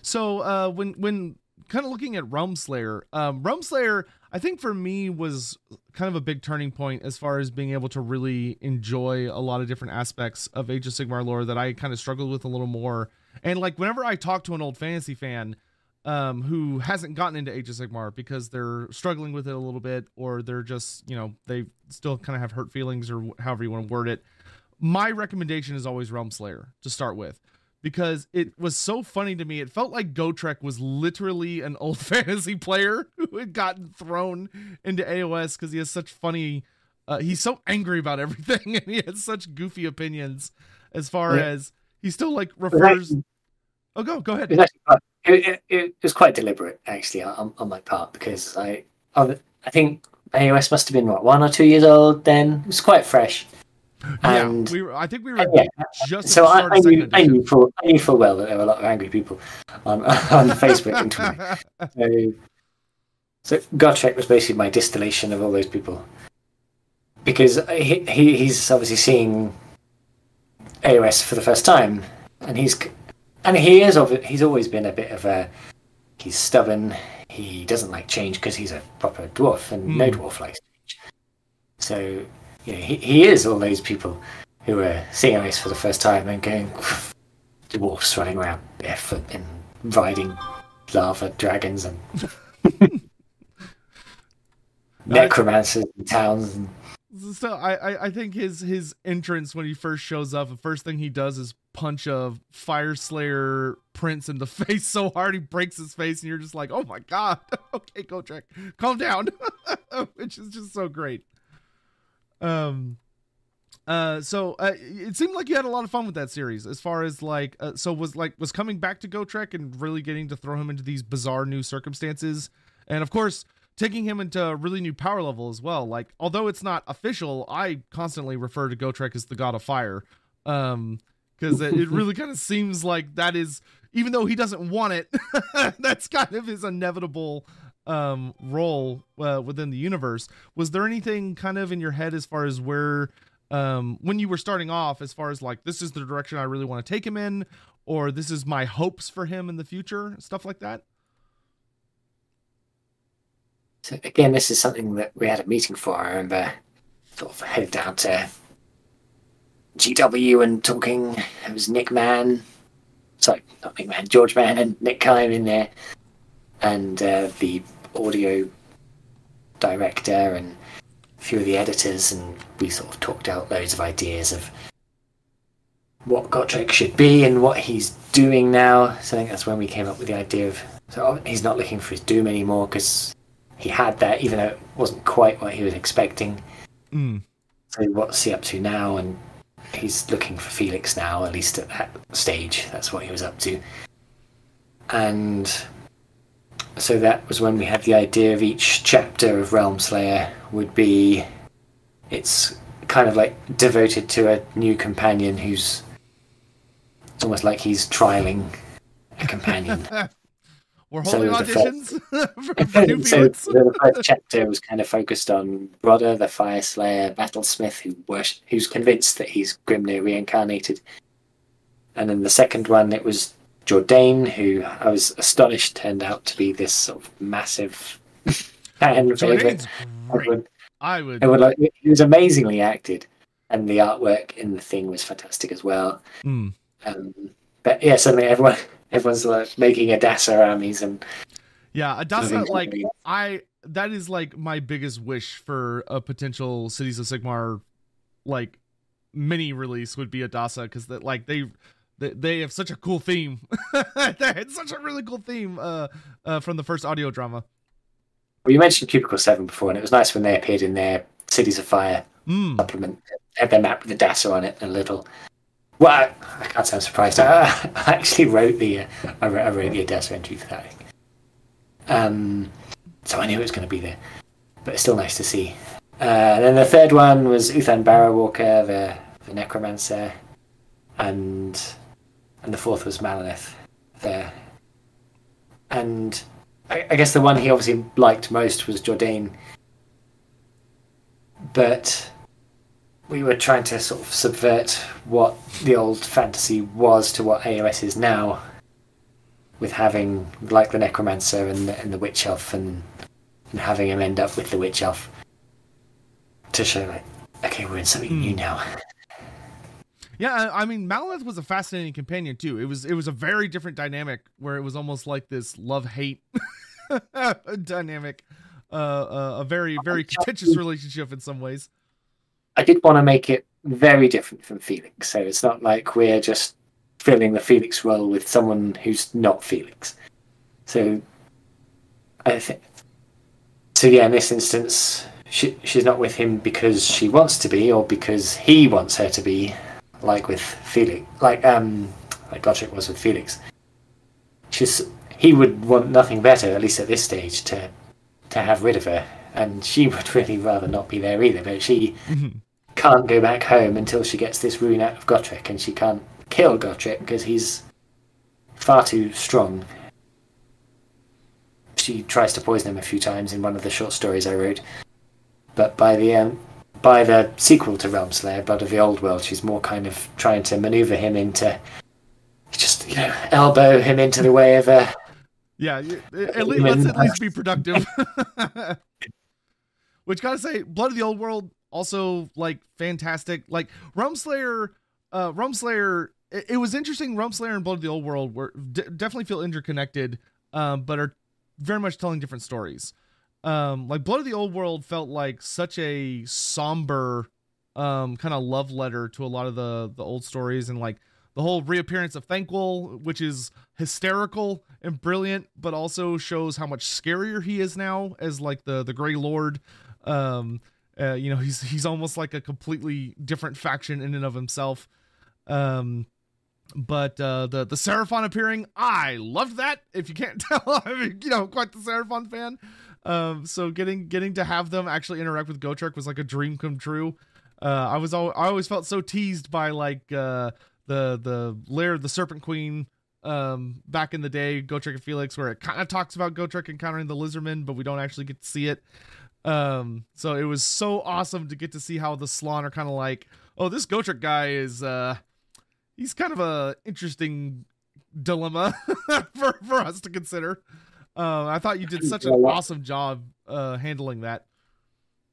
So uh, when when kind of looking at Realm Slayer, um, Realm Slayer, I think for me was kind of a big turning point as far as being able to really enjoy a lot of different aspects of Age of Sigmar lore that I kind of struggled with a little more. And like whenever I talk to an old fantasy fan um, who hasn't gotten into Age of Sigmar because they're struggling with it a little bit, or they're just you know they still kind of have hurt feelings or however you want to word it, my recommendation is always Realm Slayer to start with because it was so funny to me. It felt like Gotrek was literally an old fantasy player who had gotten thrown into AOS because he has such funny. Uh, he's so angry about everything, and he has such goofy opinions. As far Yeah. as he still like refers. Oh, go go ahead. it was, quite, it, it, was quite deliberate, actually, on, on my part, because I, I think AOS must have been what one or two years old then. It was quite fresh. And yeah, we were. I think we were yeah, just so I, I knew I knew full I knew full well that there were a lot of angry people on on Facebook and Twitter. So, so Gotrek was basically my distillation of all those people. Because he, he he's obviously seeing AOS for the first time, and he's and he is of he's always been a bit of a he's stubborn. He doesn't like change because he's a proper dwarf, and no Hmm. dwarf likes change. So you know he, he is all those people who are seeing AOS for the first time and going dwarfs running around barefoot and riding lava dragons and necromancers in towns. And, So I, I I think his his entrance when he first shows up, the first thing he does is punch a fire slayer prince in the face so hard he breaks his face, and you're just like, oh my god, okay, Gotrek, calm down, which is just so great. Um, uh, so uh, it seemed like you had a lot of fun with that series, as far as like, uh, so was like was coming back to Gotrek and really getting to throw him into these bizarre new circumstances, and of course taking him into a really new power level as well. Like, although it's not official, I constantly refer to Gotrek as the god of fire. Um, because it, it really kind of seems like that is, even though he doesn't want it, that's kind of his inevitable um role uh, within the universe. Was there anything kind of in your head as far as where um when you were starting off as far as like this is the direction I really want to take him in or this is my hopes for him in the future, stuff like that? So again, this is something that we had a meeting for. I remember sort of headed down to GW and talking. It was Nick Mann, sorry, not Nick Mann, George Mann and Nick Kyme in there, and uh, the audio director and a few of the editors, and we sort of talked out loads of ideas of what Gotrek should be and what he's doing now. So I think that's when we came up with the idea of so he's not looking for his doom anymore because he had that, even though it wasn't quite what he was expecting. Mm. So what's he up to now? And he's looking for Felix now, at least at that stage. That's what he was up to. And so that was when we had the idea of each chapter of Realm Slayer would be it's kind of like devoted to a new companion who's it's almost like he's trialing a companion. We're So holding the auditions for, for new so the first chapter was kind of focused on Brodder, the Fire Slayer battlesmith, who wors- who's convinced that he's Grimnir reincarnated. And then the second one, it was Jourdain, who I was astonished turned out to be this sort of massive fan favorite. I would, I would. I would like, he was amazingly acted, and the artwork in the thing was fantastic as well. Mm. Um, but yeah, suddenly everyone everyone's like making Adassa armies and Yeah, Adasa, like. I that is like my biggest wish for a potential Cities of Sigmar like mini release would be Adasa because that like they they, they have such a cool theme. it's such a really cool theme uh, uh from the first audio drama. Well, you mentioned Cubicle 7 before, and it was nice when they appeared in their Cities of Fire Mm. supplement. They had their map with the DASA on it and a little. Well, I, I can't say I'm surprised. I, I actually wrote the uh, I, wrote, I wrote the DASA entry for that. Um, so I knew it was going to be there, but it's still nice to see. Uh, and then the third one was Uthan Barrowwalker, the, the Necromancer, and and the fourth was Maleneth, there. and I, I guess the one he obviously liked most was Jourdain. But we were trying to sort of subvert what the old fantasy was to what AOS is now, with having like the Necromancer and the, and the Witch Elf, and, and having him end up with the Witch Elf to show like, okay, we're in something new Hmm. now. Yeah, I mean Maleneth was a fascinating companion too. It was it was a very different dynamic where it was almost like this love hate dynamic, uh, uh, a very very contentious relationship in some ways. I did want to make it very different from Felix, so it's not like we're just filling the Felix role with someone who's not Felix. So, I think. So yeah, in this instance, she she's not with him because she wants to be, or because he wants her to be, like with Felix, like um, like Gotrek was with Felix. She's he would want nothing better, at least at this stage, to to have rid of her, and she would really rather not be there either. But she Mhm. Can't go back home until she gets this rune out of Gotrek, and she can't kill Gotrek because he's far too strong. She tries to poison him a few times in one of the short stories I wrote, but by the um, by the sequel to Realm Slayer, Blood of the Old World, she's more kind of trying to maneuver him into just you know elbow him into the way of a Yeah, at least, let's at least be productive. Which gotta say, Blood of the Old World also like fantastic. Like Realm Slayer, uh, Realm Slayer. It, it was interesting. Realm Slayer and Blood of the Old World were d- definitely feel interconnected, um, but are very much telling different stories. Um, like Blood of the Old World felt like such a somber, um, kind of love letter to a lot of the the old stories and like the whole reappearance of Thanquol, which is hysterical and brilliant, but also shows how much scarier he is now as like the the Grey Lord. Um, uh, you know, he's he's almost like a completely different faction in and of himself. Um, but uh, the the Seraphon appearing, I loved that. If you can't tell, I mean, you know, quite the Seraphon fan. Um, so getting getting to have them actually interact with Gotrek was like a dream come true. Uh, I was al- I always felt so teased by like uh the the lair of the Serpent Queen um back in the day, Gotrek and Felix, where it kind of talks about Gotrek encountering the Lizardmen, but we don't actually get to see it. Um, so it was so awesome to get to see how the Slann are kind of like, oh, this Gotrek guy is uh he's kind of a interesting dilemma for for us to consider. Uh, I thought you did such an awesome job uh, handling that.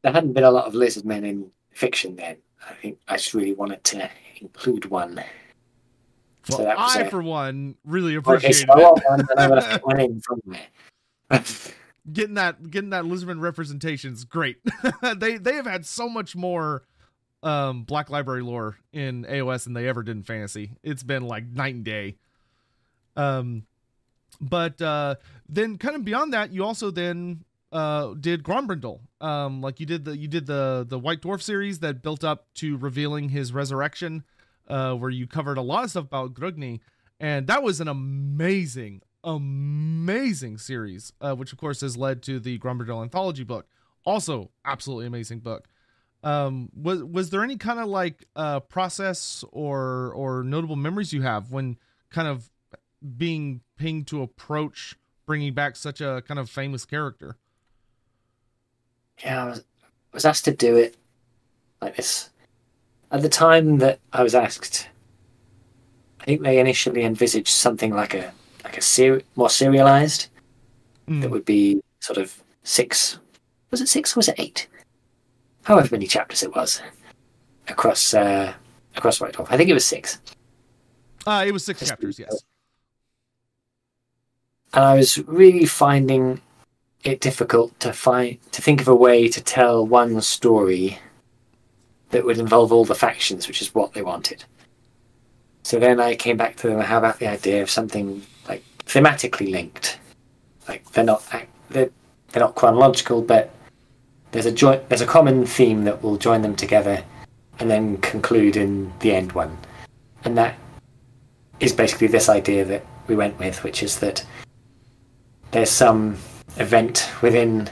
There hadn't been a lot of lizard men in fiction then. I think I just really wanted to include one. Well, So I, for one, really Okay, so I it. want one, and gonna find one in. getting that getting that lizardman representation is great. they they have had so much more um Black Library lore in AOS than they ever did in fantasy. It's been like night and day. Um but uh then kind of beyond that you also then uh did Grombrindal. Um like you did the you did the the White Dwarf series that built up to revealing his resurrection uh where you covered a lot of stuff about Grungni and that was an amazing amazing series uh, which of course has led to the Grombrindal anthology book also absolutely amazing book um was was there any kind of like uh process or or notable memories you have when kind of being pinged to approach bringing back such a kind of famous character yeah, I was, was asked to do it like this. At the time that I was asked, I think they initially envisaged something like a like a ser- more serialized Mm. that would be sort of six. Was it six or was it eight? However many chapters it was across uh, across White Dwarf. I think it was six. uh it was six Just- chapters yes and I was really finding it difficult to find to think of a way to tell one story that would involve all the factions, which is what they wanted. So then I came back to them. How about the idea of something thematically linked? Like they're not they're, they're not chronological, but there's a joint there's a common theme that will join them together, and then conclude in the end one, and that is basically this idea that we went with, which is that there's some event within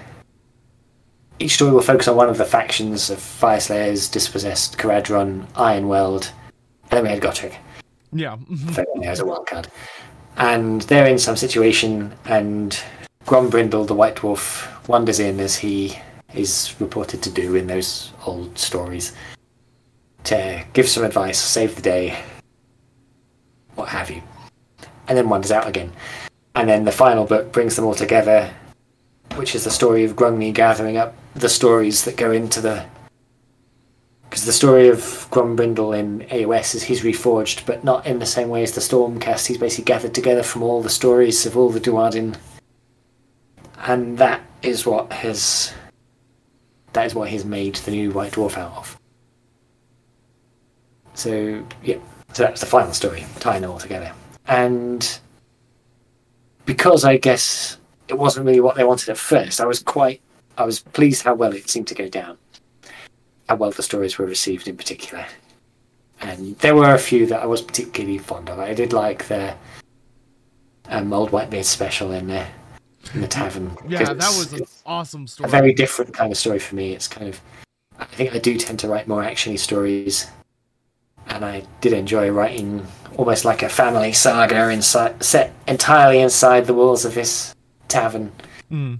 each story will focus on one of the factions of Fire Slayers, Dispossessed, Kharadron, Ironweld, and then we had Gotrek yeah as a wild card. And they're in some situation, and Grombrindal, the White Dwarf, wanders in as he is reported to do in those old stories to give some advice, save the day, what have you. And then wanders out again. And then the final book brings them all together, which is the story of Grungni gathering up the stories that go into the. Because the story of Grombrindal in AOS is he's reforged, but not in the same way as the Stormcast. He's basically gathered together from all the stories of all the Duardin. And that is what has. That is what he's made the new White Dwarf out of. So, yeah. So that's the final story, tying it all together. And because I guess it wasn't really what they wanted at first, I was quite. I was pleased how well it seemed to go down. How well the stories were received in particular. And there were a few that I was particularly fond of. I did like the um, Old Whitebeard special in the, in the tavern. Yeah, that was an awesome a story very different kind of story for me. It's kind of, I think I do tend to write more actiony stories, and I did enjoy writing almost like a family saga inside, set entirely inside the walls of this tavern. Mm.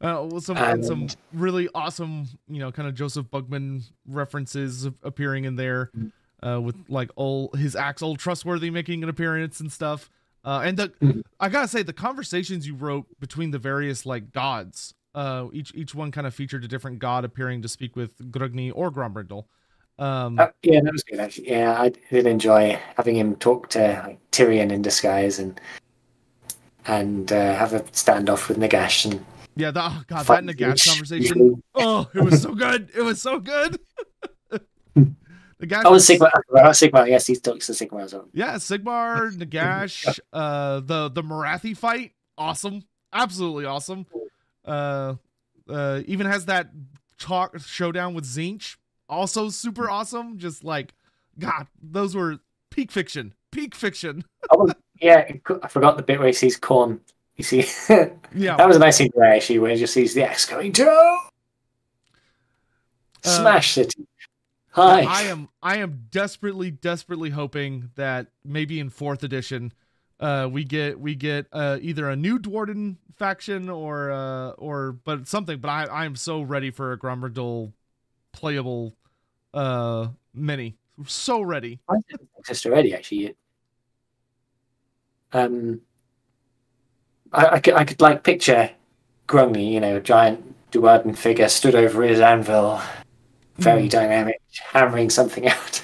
Uh, some some really awesome, you know, kind of Joseph Bugman references appearing in there, uh, with like all his axe, old trustworthy making an appearance and stuff. Uh, and the Mhm. I gotta say the conversations you wrote between the various like gods, uh, each each one kind of featured a different god appearing to speak with Grungni or Grombrindal. Um, Uh, yeah, that was good actually. Yeah, I did enjoy having him talk to like, Tyrion in disguise and and uh, have a standoff with Nagash and yeah, the, oh god, that Nagash Tzeentch, conversation. Oh, it was so good. It was so good. the Oh, I was- Sigmar. I forgot Sigmar. Yes, he talks to Sigmar as well. Yeah, Sigmar, Nagash, uh the the Marathi fight, awesome. Absolutely awesome. Uh uh even has that talk showdown with Tzeentch, also super awesome. Just like God, those were peak fiction. Peak fiction. Oh, yeah, I forgot the bit where he sees Khorne. You see, Yeah. that was a nice scene there actually, where he just sees the axe going, to Uh, smash city. Hi. I am I am desperately desperately hoping that maybe in fourth edition uh we get we get uh either a new Duardin faction or uh or but something but I I am so ready for a Grombrindal playable uh mini so ready I exists already actually. Um, I, I could I could like picture Grungni, you know, a giant Duardin figure stood over his anvil, very Mhm. dynamic, hammering something out.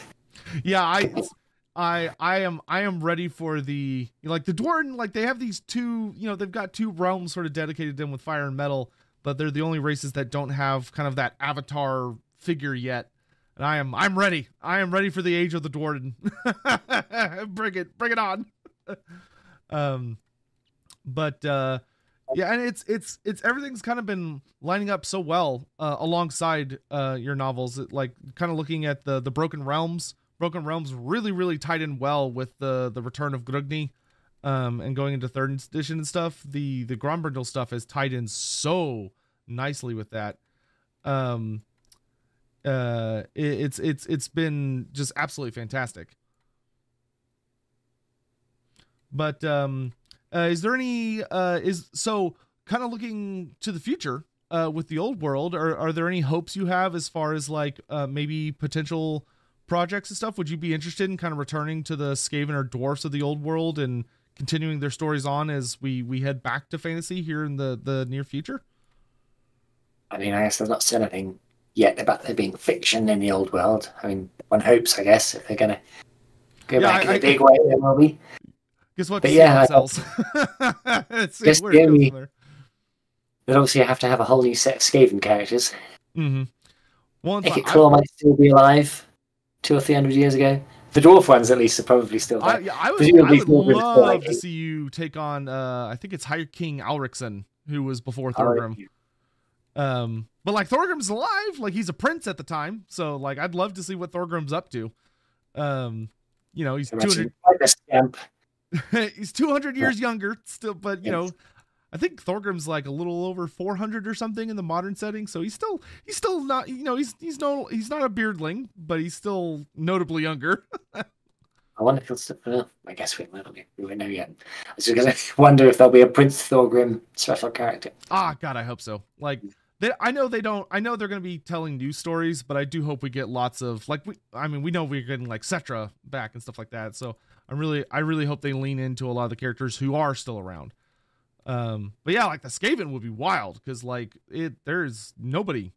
yeah i i i am i am ready for the like the dwarven like they have these two you know they've got two realms sort of dedicated to them with fire and metal but they're the only races that don't have kind of that avatar figure yet and i am i'm ready i am ready for the age of the dwarven bring it bring it on um but uh yeah and it's it's it's everything's kind of been lining up so well uh, alongside uh your novels. Like kind of looking at the the broken realms broken realms really really tied in well with the the return of grungni um and going into third edition and stuff. The the grombrindal stuff is tied in so nicely with that. Um uh it, it's it's it's been just absolutely fantastic. But um uh, is there any uh is so kind of looking to the future uh with the old world are are there any hopes you have as far as like uh maybe potential projects and stuff would you be interested in kind of returning to the skaven or dwarfs of the old world and continuing their stories on as we we head back to fantasy here in the the near future I mean, I guess they've not said anything yet about there being fiction in the old world. I mean, one hopes, I guess, if they're going to go Yeah, back I- in a big way, there will be. Guess what But yeah, I- ourselves. See Guess where the only- But obviously, I have to have a whole new set of Skaven characters. Mm-hmm. Ikit fact, Claw might still be alive two or three hundred years ago. The dwarf ones, at least, are probably still I, there. yeah, I would, I would love like to see you take on. Uh, I think it's High King Alriksson, who was before Oh, Thorgrim. Um, but like Thorgrim's alive, like he's a prince at the time, so like I'd love to see what Thorgrim's up to. Um, you know, he's two hundred. Quite a scamp. he's two hundred years younger still, but you know, I think Thorgrim's like a little over four hundred or something in the modern setting. So he's still he's still not you know he's he's no he's not a beardling, but he's still notably younger. I wonder if he'll still. I guess we won't, we won't know yet. I was to wonder if there'll be a Prince Thorgrim special character. Ah, God, I hope so. Like, they, I know they don't. I know they're going to be telling new stories, but I do hope we get lots of like. We, I mean, we know we're getting like Settra back and stuff like that. So I'm really, I really hope they lean into a lot of the characters who are still around. Um, but yeah, like the Skaven would be wild because like it, there's nobody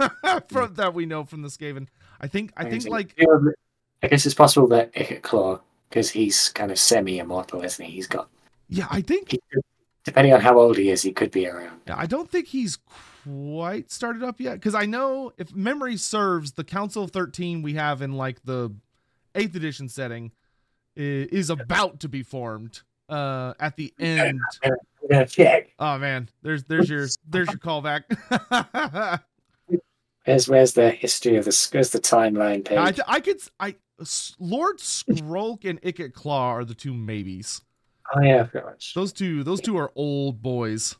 from that we know from the Skaven. I think, I think like I guess it's possible that Ikit Claw, because he's kind of semi-immortal, isn't he? He's got, yeah, I think he depending on how old he is, he could be around. I don't think he's quite started up yet because I know if memory serves, the Council of Thirteen we have in like the eighth edition setting is about to be formed uh at the end. Check. Oh man, there's there's your there's your callback. Where's where's the history of this? Where's the timeline page? I, I could I Lord Skrolk and Ikit Claw are the two maybes. oh yeah, pretty much. Those two those two are old boys.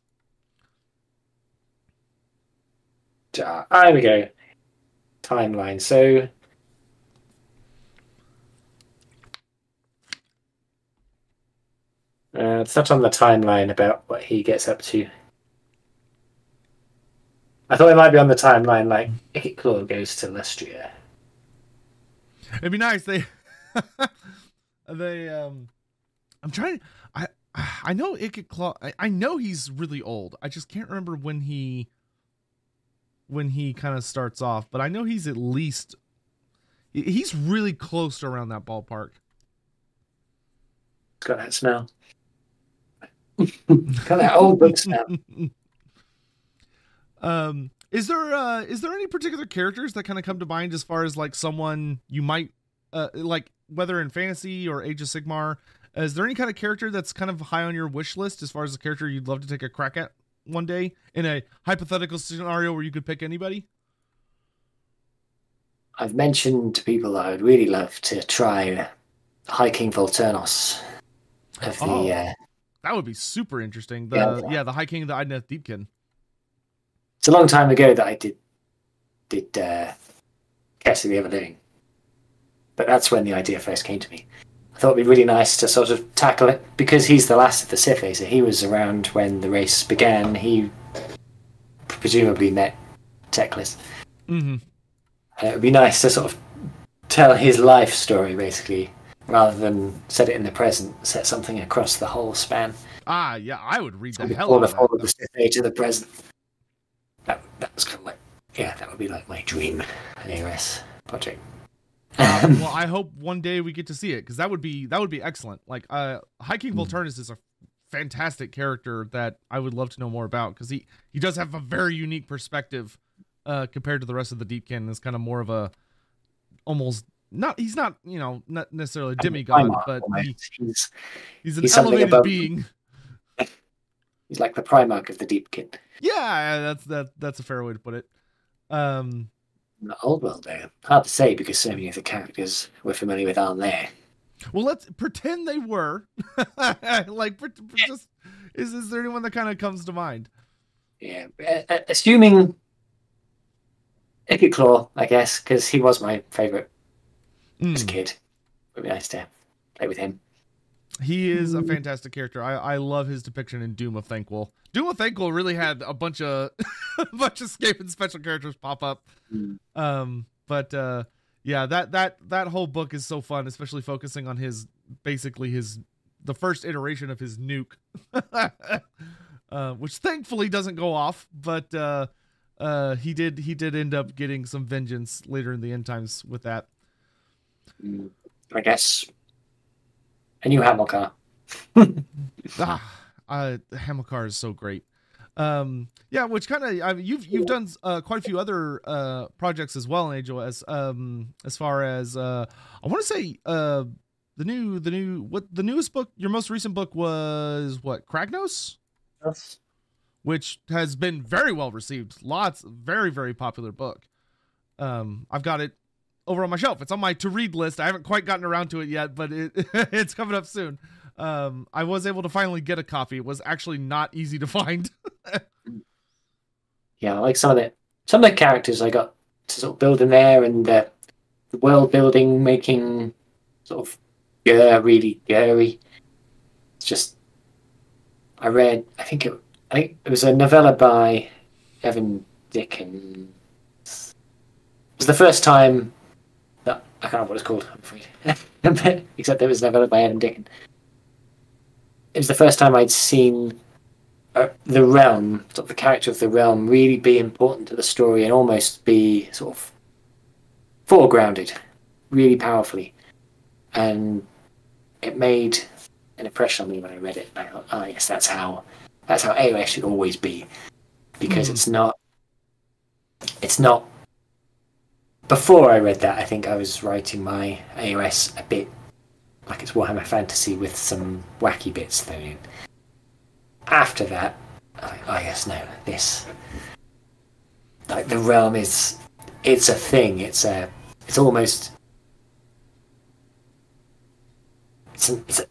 Ah, there we go. Timeline. So uh, it's not on the timeline about what he gets up to. I thought it might be on the timeline, like Claw goes to Lustria. It'd be nice. They they um I'm trying I I know Claw I, I know he's really old. I just can't remember when he when he kind of starts off, but I know he's at least he's really close to around that ballpark. It's got that smell. Got of old books now. um is there uh is there any particular characters that kind of come to mind as far as like someone you might uh like whether in fantasy or age of sigmar is there any kind of character that's kind of high on your wish list as far as a character you'd love to take a crack at one day in a hypothetical scenario where you could pick anybody I've mentioned to people that I'd really love to try High King Volturnos of the Oh. uh, that would be super interesting the Yeah. yeah, the high king of the Idoneth Deepkin It's a long time ago that I did did uh, of the Ever Living, but that's when the idea first came to me. I thought it'd be really nice to sort of tackle it because he's the last of the Sith Acer. He was around when the race began. He presumably met Teclis. mm-hmm. Uh, it would be nice to sort of tell his life story basically, rather than set it in the present. Set something across the whole span. ah yeah i would read the hell out of that of the Sith Age to the present. That that's kind of like yeah, that would be like my dream AOS project. Uh, well, I hope one day we get to see it because that would be that would be excellent. Like, uh, High King Mm. Volturnos is a fantastic character that I would love to know more about because he he does have a very unique perspective uh, compared to the rest of the Deepkin. Is kind of more of a almost not he's not you know not necessarily a demigod, but he, he's he's an he's elevated above- being. he's like the Primarch of the Deepkin. Yeah, that's that that's a fair way to put it. Um, The old world there. Hard to say because so many of the characters we're familiar with aren't there. well, let's pretend they were like just is is there anyone that kind of comes to mind? Yeah, assuming Ikit Claw, I guess, because he was my favourite as a Mm. kid. Would be nice to play with him. He is a fantastic character. I, I love his depiction in Doom of Thanquol. Doom of Thanquol really had a bunch of a bunch of Skaven special characters pop up. Mm. Um, but uh, yeah, that that that whole book is so fun, especially focusing on his basically his the first iteration of his nuke, uh, which thankfully doesn't go off. But uh, uh, he did he did end up getting some vengeance later in the end times with that. Mm. I guess a new Hamilcar. ah, uh, Hamilcar is so great. Um, yeah, which kind of I mean, you've you've done uh, quite a few other uh, projects as well in AOS. Um, as far as uh, I want to say, uh, the new the new what the newest book, your most recent book was what Kragnos, which has been very well received. Lots, very very popular book. Um, I've got it over on my shelf. It's on my to read list. I haven't quite gotten around to it yet, but it it's coming up soon. Um, I was able to finally get a copy. It was actually not easy to find. Yeah, I like some of the some of the characters I got to sort of build in there, and the, the world building making sort of yeah, really gory. It's just I read. I think it. I think it was a novella by Evan Dickens. It was the first time I can't remember what it's called. I'm afraid, except it was developed by Evan Dickens. It was the first time I'd seen uh, the realm, sort of the character of the realm, really be important to the story and almost be sort of foregrounded, really powerfully, and it made an impression on me when I read it. I thought, oh yes, that's how that's how AOS should always be, because Mhm. it's not it's not. Before I read that, I think I was writing my AOS a bit like it's Warhammer Fantasy with some wacky bits thrown in after that, I, I guess no. This, like the realm is, it's a thing. It's a, it's almost, it's an, it's an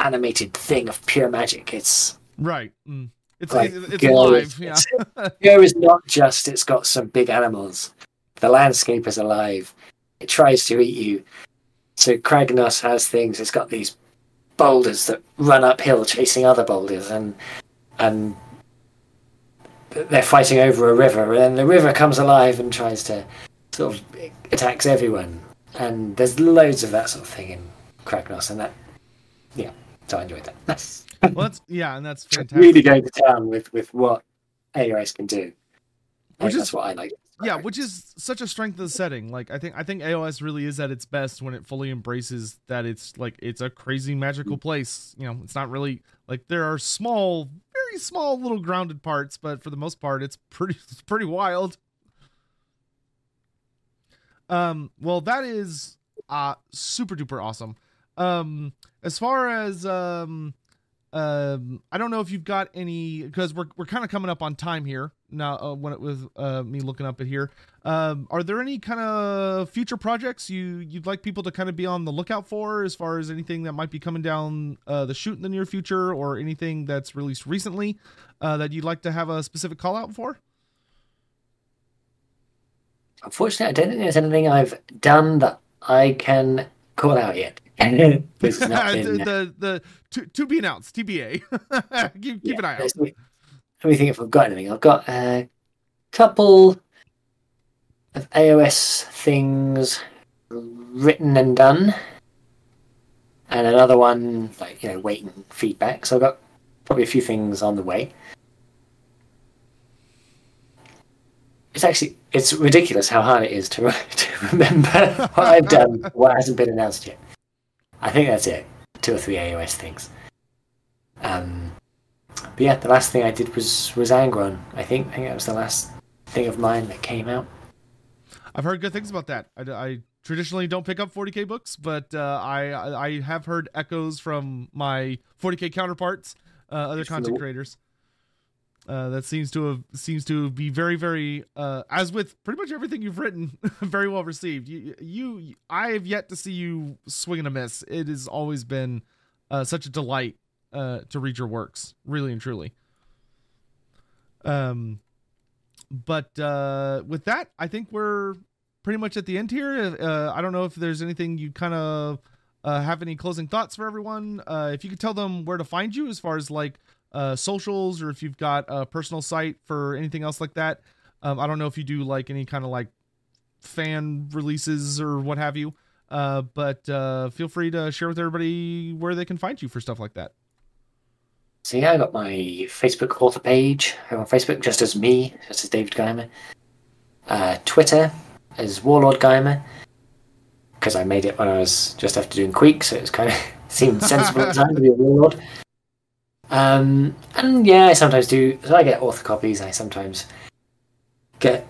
animated thing of pure magic. It's right. Mm. It's Like, it's, it's girl, live. Yeah. it's- here is not just. It's got some big animals. The landscape is alive. It tries to eat you. So Kragnos has things. It's got these boulders that run uphill chasing other boulders, and and they're fighting over a river, and then the river comes alive and tries to sort of attacks everyone. And there's loads of that sort of thing in Kragnos, and that yeah. So I enjoyed that. That's well, that's yeah, and that's fantastic. really going to town with with what AOS can do. Which is- that's what I like. Yeah which is such a strength of the setting. Like i think i think aos really is at its best when it fully embraces that it's like it's a crazy magical place. You know it's not really like there are small very small little grounded parts but for the most part it's pretty it's pretty wild. Um well that is uh super duper awesome. Um as far as um um i don't know if you've got any because we're, we're kind of coming up on time here now uh, when it was uh me looking up at here. Um are there any kind of future projects you you'd like people to kind of be on the lookout for as far as anything that might be coming down uh the chute in the near future or anything that's released recently uh that you'd like to have a specific call out for? Unfortunately, I don't think there's anything I've done that I can call out yet. this has not the, been, uh, the the to, to be announced tba keep, keep yeah, an eye out Let me think if I've got anything. I've got a couple of AOS things written and done, and another one like you know waiting feedback. So I've got probably a few things on the way. it's actually it's ridiculous how hard it is to to remember what I've done, what hasn't been announced yet. I think that's it. Two or three AOS things. Um, but yeah, the last thing I did was was Angron. I think I think that was the last thing of mine that came out. I've heard good things about that. I, I traditionally don't pick up 40k books, but uh, I I have heard echoes from my 40k counterparts, uh, other content creators. Uh, that seems to have seems to be very very uh, as with pretty much everything you've written, very well received. You you I have yet to see you swing and a miss. It has always been uh, such a delight uh, to read your works, really and truly. Um, but uh, with that, I think we're pretty much at the end here. Uh, I don't know if there's anything you kind of uh, have any closing thoughts for everyone. Uh, if you could tell them where to find you as far as like uh, socials or if you've got a personal site for anything else like that. Um, I don't know if you do like any kind of like fan releases or what have you. Uh, but uh, feel free to share with everybody where they can find you for stuff like that. So yeah, I got my Facebook author page on Facebook just as me, just as David Guymer. Uh, Twitter as Warlord Guymer because I made it when I was just after doing Queek, so it kind of seemed sensible at the time to be a Warlord. Um, and yeah, I sometimes do. So I get author copies. I sometimes get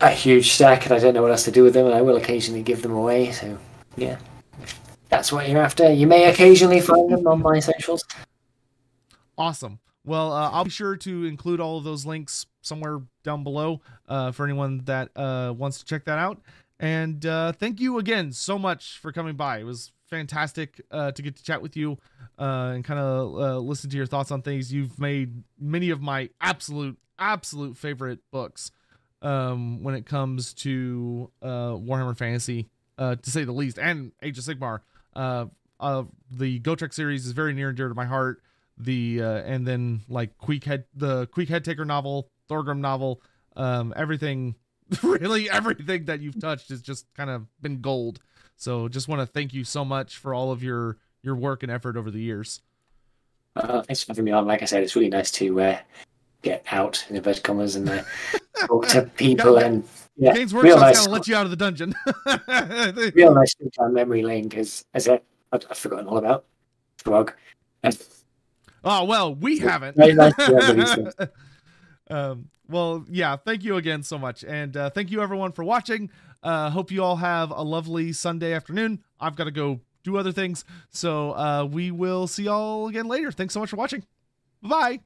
a huge stack, and I don't know what else to do with them, and I will occasionally give them away. So yeah, that's what you're after. You may occasionally find them on my socials. Awesome. Well, uh, I'll be sure to include all of those links somewhere down below uh, for anyone that uh, wants to check that out. And uh, thank you again so much for coming by. It was fantastic uh, to get to chat with you uh, and kind of listen to your thoughts on things. You've made many of my absolute, absolute favorite books um, when it comes to Warhammer Fantasy, to say the least, and Age of Sigmar. The Gotrek series is very near and dear to my heart. The uh, and then like Queek Head, the Queek Headtaker novel, Thorgrim novel, um, everything, really everything that you've touched has just kind of been gold. So just want to thank you so much for all of your your work and effort over the years. Uh, thanks for having me on. Like I said, it's really nice to uh, get out in inverted commas and uh, talk to people and yeah, Games Workshop's nice. gonna let you out of the dungeon. real nice memory lane because as I, I've, I've forgotten all about Throg. Oh well, we haven't. Very nice to um, well, yeah. Thank you again so much, and uh, thank you everyone for watching. Uh, hope you all have a lovely Sunday afternoon. I've got to go do other things. So uh, we will see y'all again later. Thanks so much for watching. Bye bye.